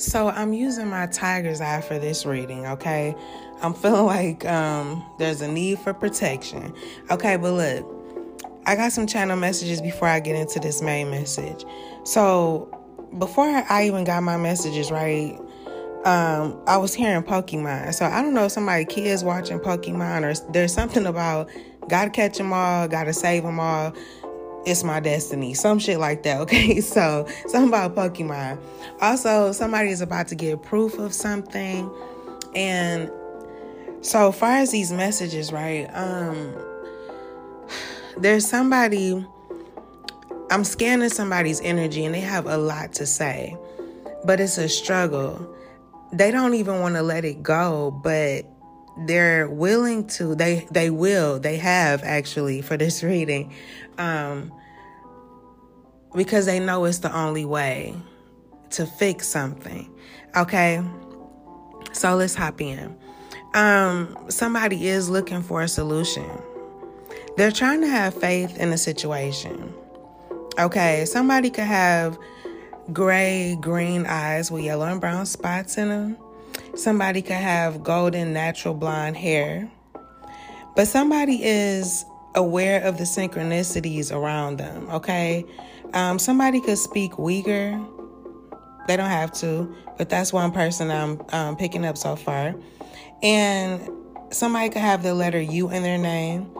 So I'm using my tiger's eye for this reading, okay? I'm feeling like um, there's a need for protection. Okay, but look, I got some channel messages before I get into this main message. So before I even got my messages right, um, I was hearing Pokemon. So I don't know if somebody kids watching Pokemon or there's something about gotta catch them all, gotta save them all it's my destiny, some shit like that. Okay, so something about Pokemon. Also, somebody is about to get proof of something, and so far as these messages, right? Um, there's somebody. I'm scanning somebody's energy, and they have a lot to say, but it's a struggle. They don't even want to let it go, but they're willing to they they will they have actually for this reading um because they know it's the only way to fix something okay? So let's hop in. Um somebody is looking for a solution. They're trying to have faith in a situation okay? Somebody could have gray green eyes with yellow and brown spots in them Somebody could have golden natural blonde hair. But somebody is aware of the synchronicities around them, okay? Um, somebody could speak Uyghur. They don't have to, but that's one person I'm um, picking up so far. And somebody could have the letter U in their name.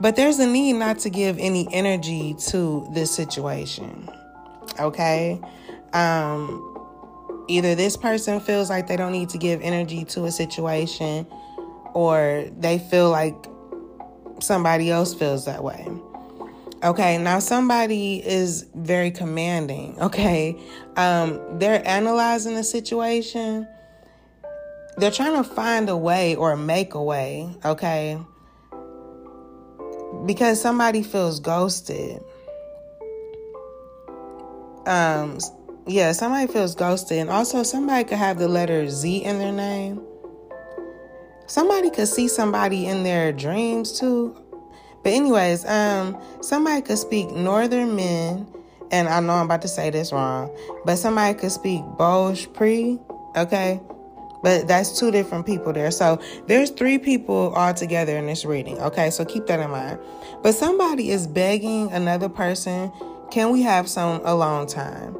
But there's a need not to give any energy to this situation, okay? Um, either this person feels like they don't need to give energy to a situation or they feel like somebody else feels that way. Okay, now somebody is very commanding. Okay, um, they're analyzing the situation. They're trying to find a way or make a way. Okay, because somebody feels ghosted. Um, yeah, somebody feels ghosted. And also, somebody could have the letter Z in their name. Somebody could see somebody in their dreams too. But, anyways, um, somebody could speak Northern Min, and I know I'm about to say this wrong, but somebody could speak Bhojpuri, okay? But that's two different people there. So there's three people all together in this reading. Okay, so keep that in mind. But somebody is begging another person, can we have some alone time?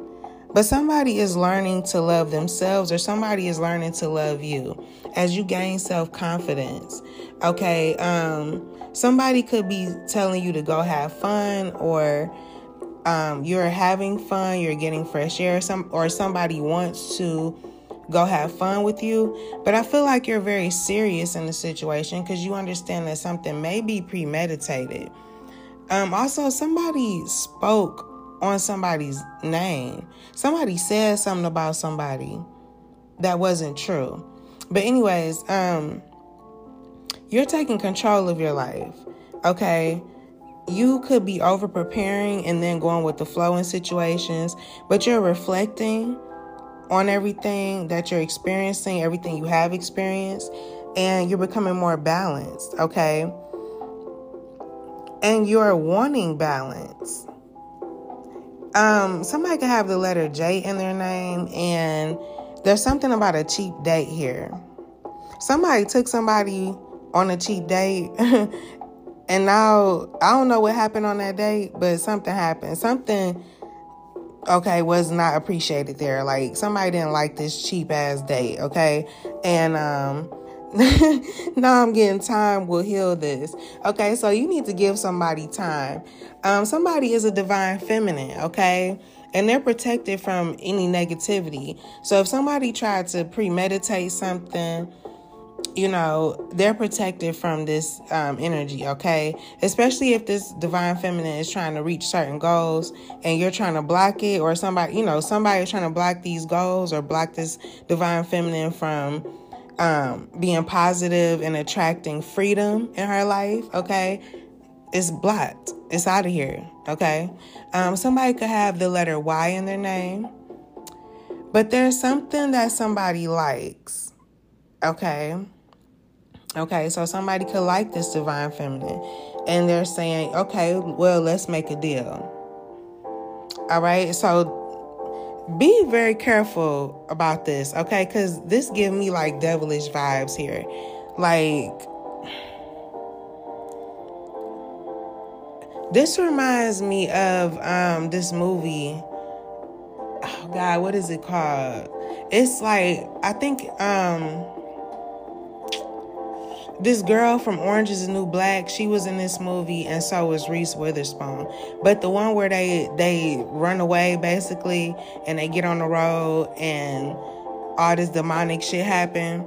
But somebody is learning to love themselves or somebody is learning to love you as you gain self-confidence. Okay, um somebody could be telling you to go have fun or um, you're having fun, you're getting fresh air, some or somebody wants to go have fun with you. But I feel like you're very serious in the situation because you understand that something may be premeditated. Um, also, somebody spoke on somebody's name. Somebody said something about somebody that wasn't true. But anyways, um you're taking control of your life. Okay? You could be over preparing and then going with the flow in situations, but you're reflecting on everything that you're experiencing, everything you have experienced, and you're becoming more balanced, okay? And you're wanting balance um, somebody could have the letter J in their name, and there's something about a cheap date here. Somebody took somebody on a cheap date, and now I don't know what happened on that date, but something happened. Something okay was not appreciated there. Like somebody didn't like this cheap ass date, okay? And um now I'm getting time will heal this. Okay, so you need to give somebody time. Um, somebody is a divine feminine, okay? And they're protected from any negativity. So if somebody tried to premeditate something, you know, they're protected from this um, energy, okay? Especially if this divine feminine is trying to reach certain goals and you're trying to block it, or somebody, you know, somebody is trying to block these goals or block this divine feminine from um, being positive and attracting freedom in her life, okay, it's blocked. It's out of here, okay? Um, somebody could have the letter Y in their name, but there's something that somebody likes, okay? Okay, so somebody could like this divine feminine, and they're saying, okay, well, let's make a deal. All right, so be very careful about this, okay? Because this give me like devilish vibes here. Like, this reminds me of um this movie. Oh God, what is it called? It's like I think um this girl from Orange is the New Black, she was in this movie, and so was Reese Witherspoon. But the one where they they run away basically, and they get on the road, and all this demonic shit happen.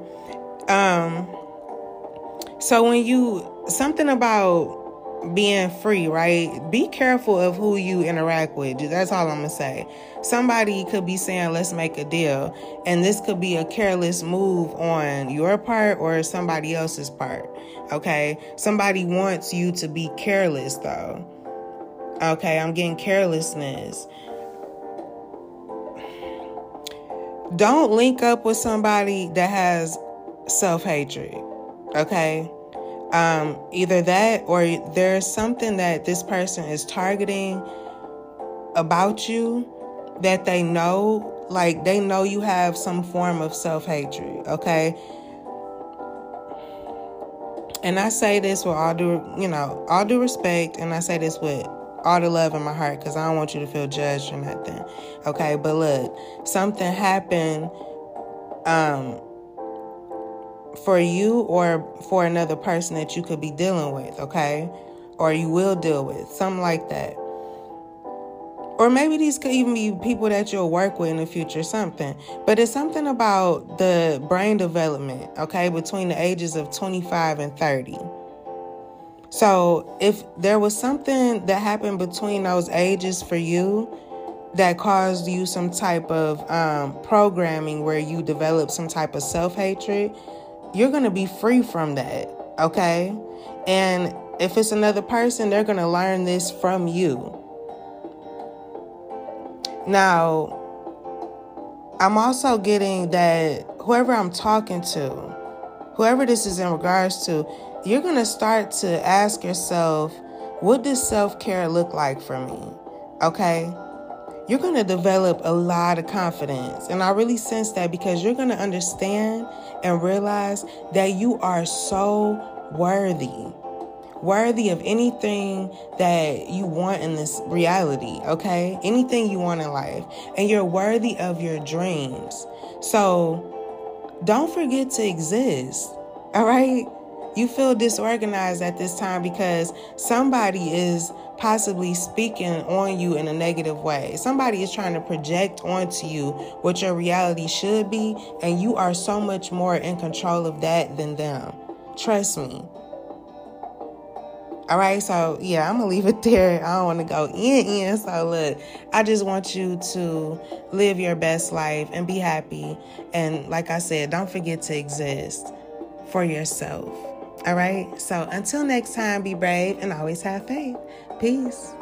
Um. So when you something about being free, right? Be careful of who you interact with. That's all I'm gonna say. Somebody could be saying, let's make a deal. And this could be a careless move on your part or somebody else's part. Okay. Somebody wants you to be careless, though. Okay. I'm getting carelessness. Don't link up with somebody that has self hatred. Okay um, either that or there's something that this person is targeting about you that they know, like they know you have some form of self hatred, okay? And I say this with all due, you know, all due respect, and I say this with all the love in my heart because I don't want you to feel judged or nothing, okay? But look, something happened um for you or for another person that you could be dealing with, okay? Or you will deal with, something like that. Or maybe these could even be people that you'll work with in the future, something. But it's something about the brain development, okay, between the ages of 25 and 30. So if there was something that happened between those ages for you that caused you some type of um, programming where you develop some type of self hatred, you're going to be free from that, okay? And if it's another person, they're going to learn this from you. Now, I'm also getting that whoever I'm talking to, whoever this is in regards to, you're going to start to ask yourself, what does self care look like for me? Okay? You're going to develop a lot of confidence. And I really sense that because you're going to understand and realize that you are so worthy. Worthy of anything that you want in this reality, okay? Anything you want in life. And you're worthy of your dreams. So don't forget to exist, all right? You feel disorganized at this time because somebody is possibly speaking on you in a negative way. Somebody is trying to project onto you what your reality should be, and you are so much more in control of that than them. Trust me. All right, so yeah, I'm gonna leave it there. I don't want to go in in. So look, I just want you to live your best life and be happy. And like I said, don't forget to exist for yourself. All right. So until next time, be brave and always have faith. Peace.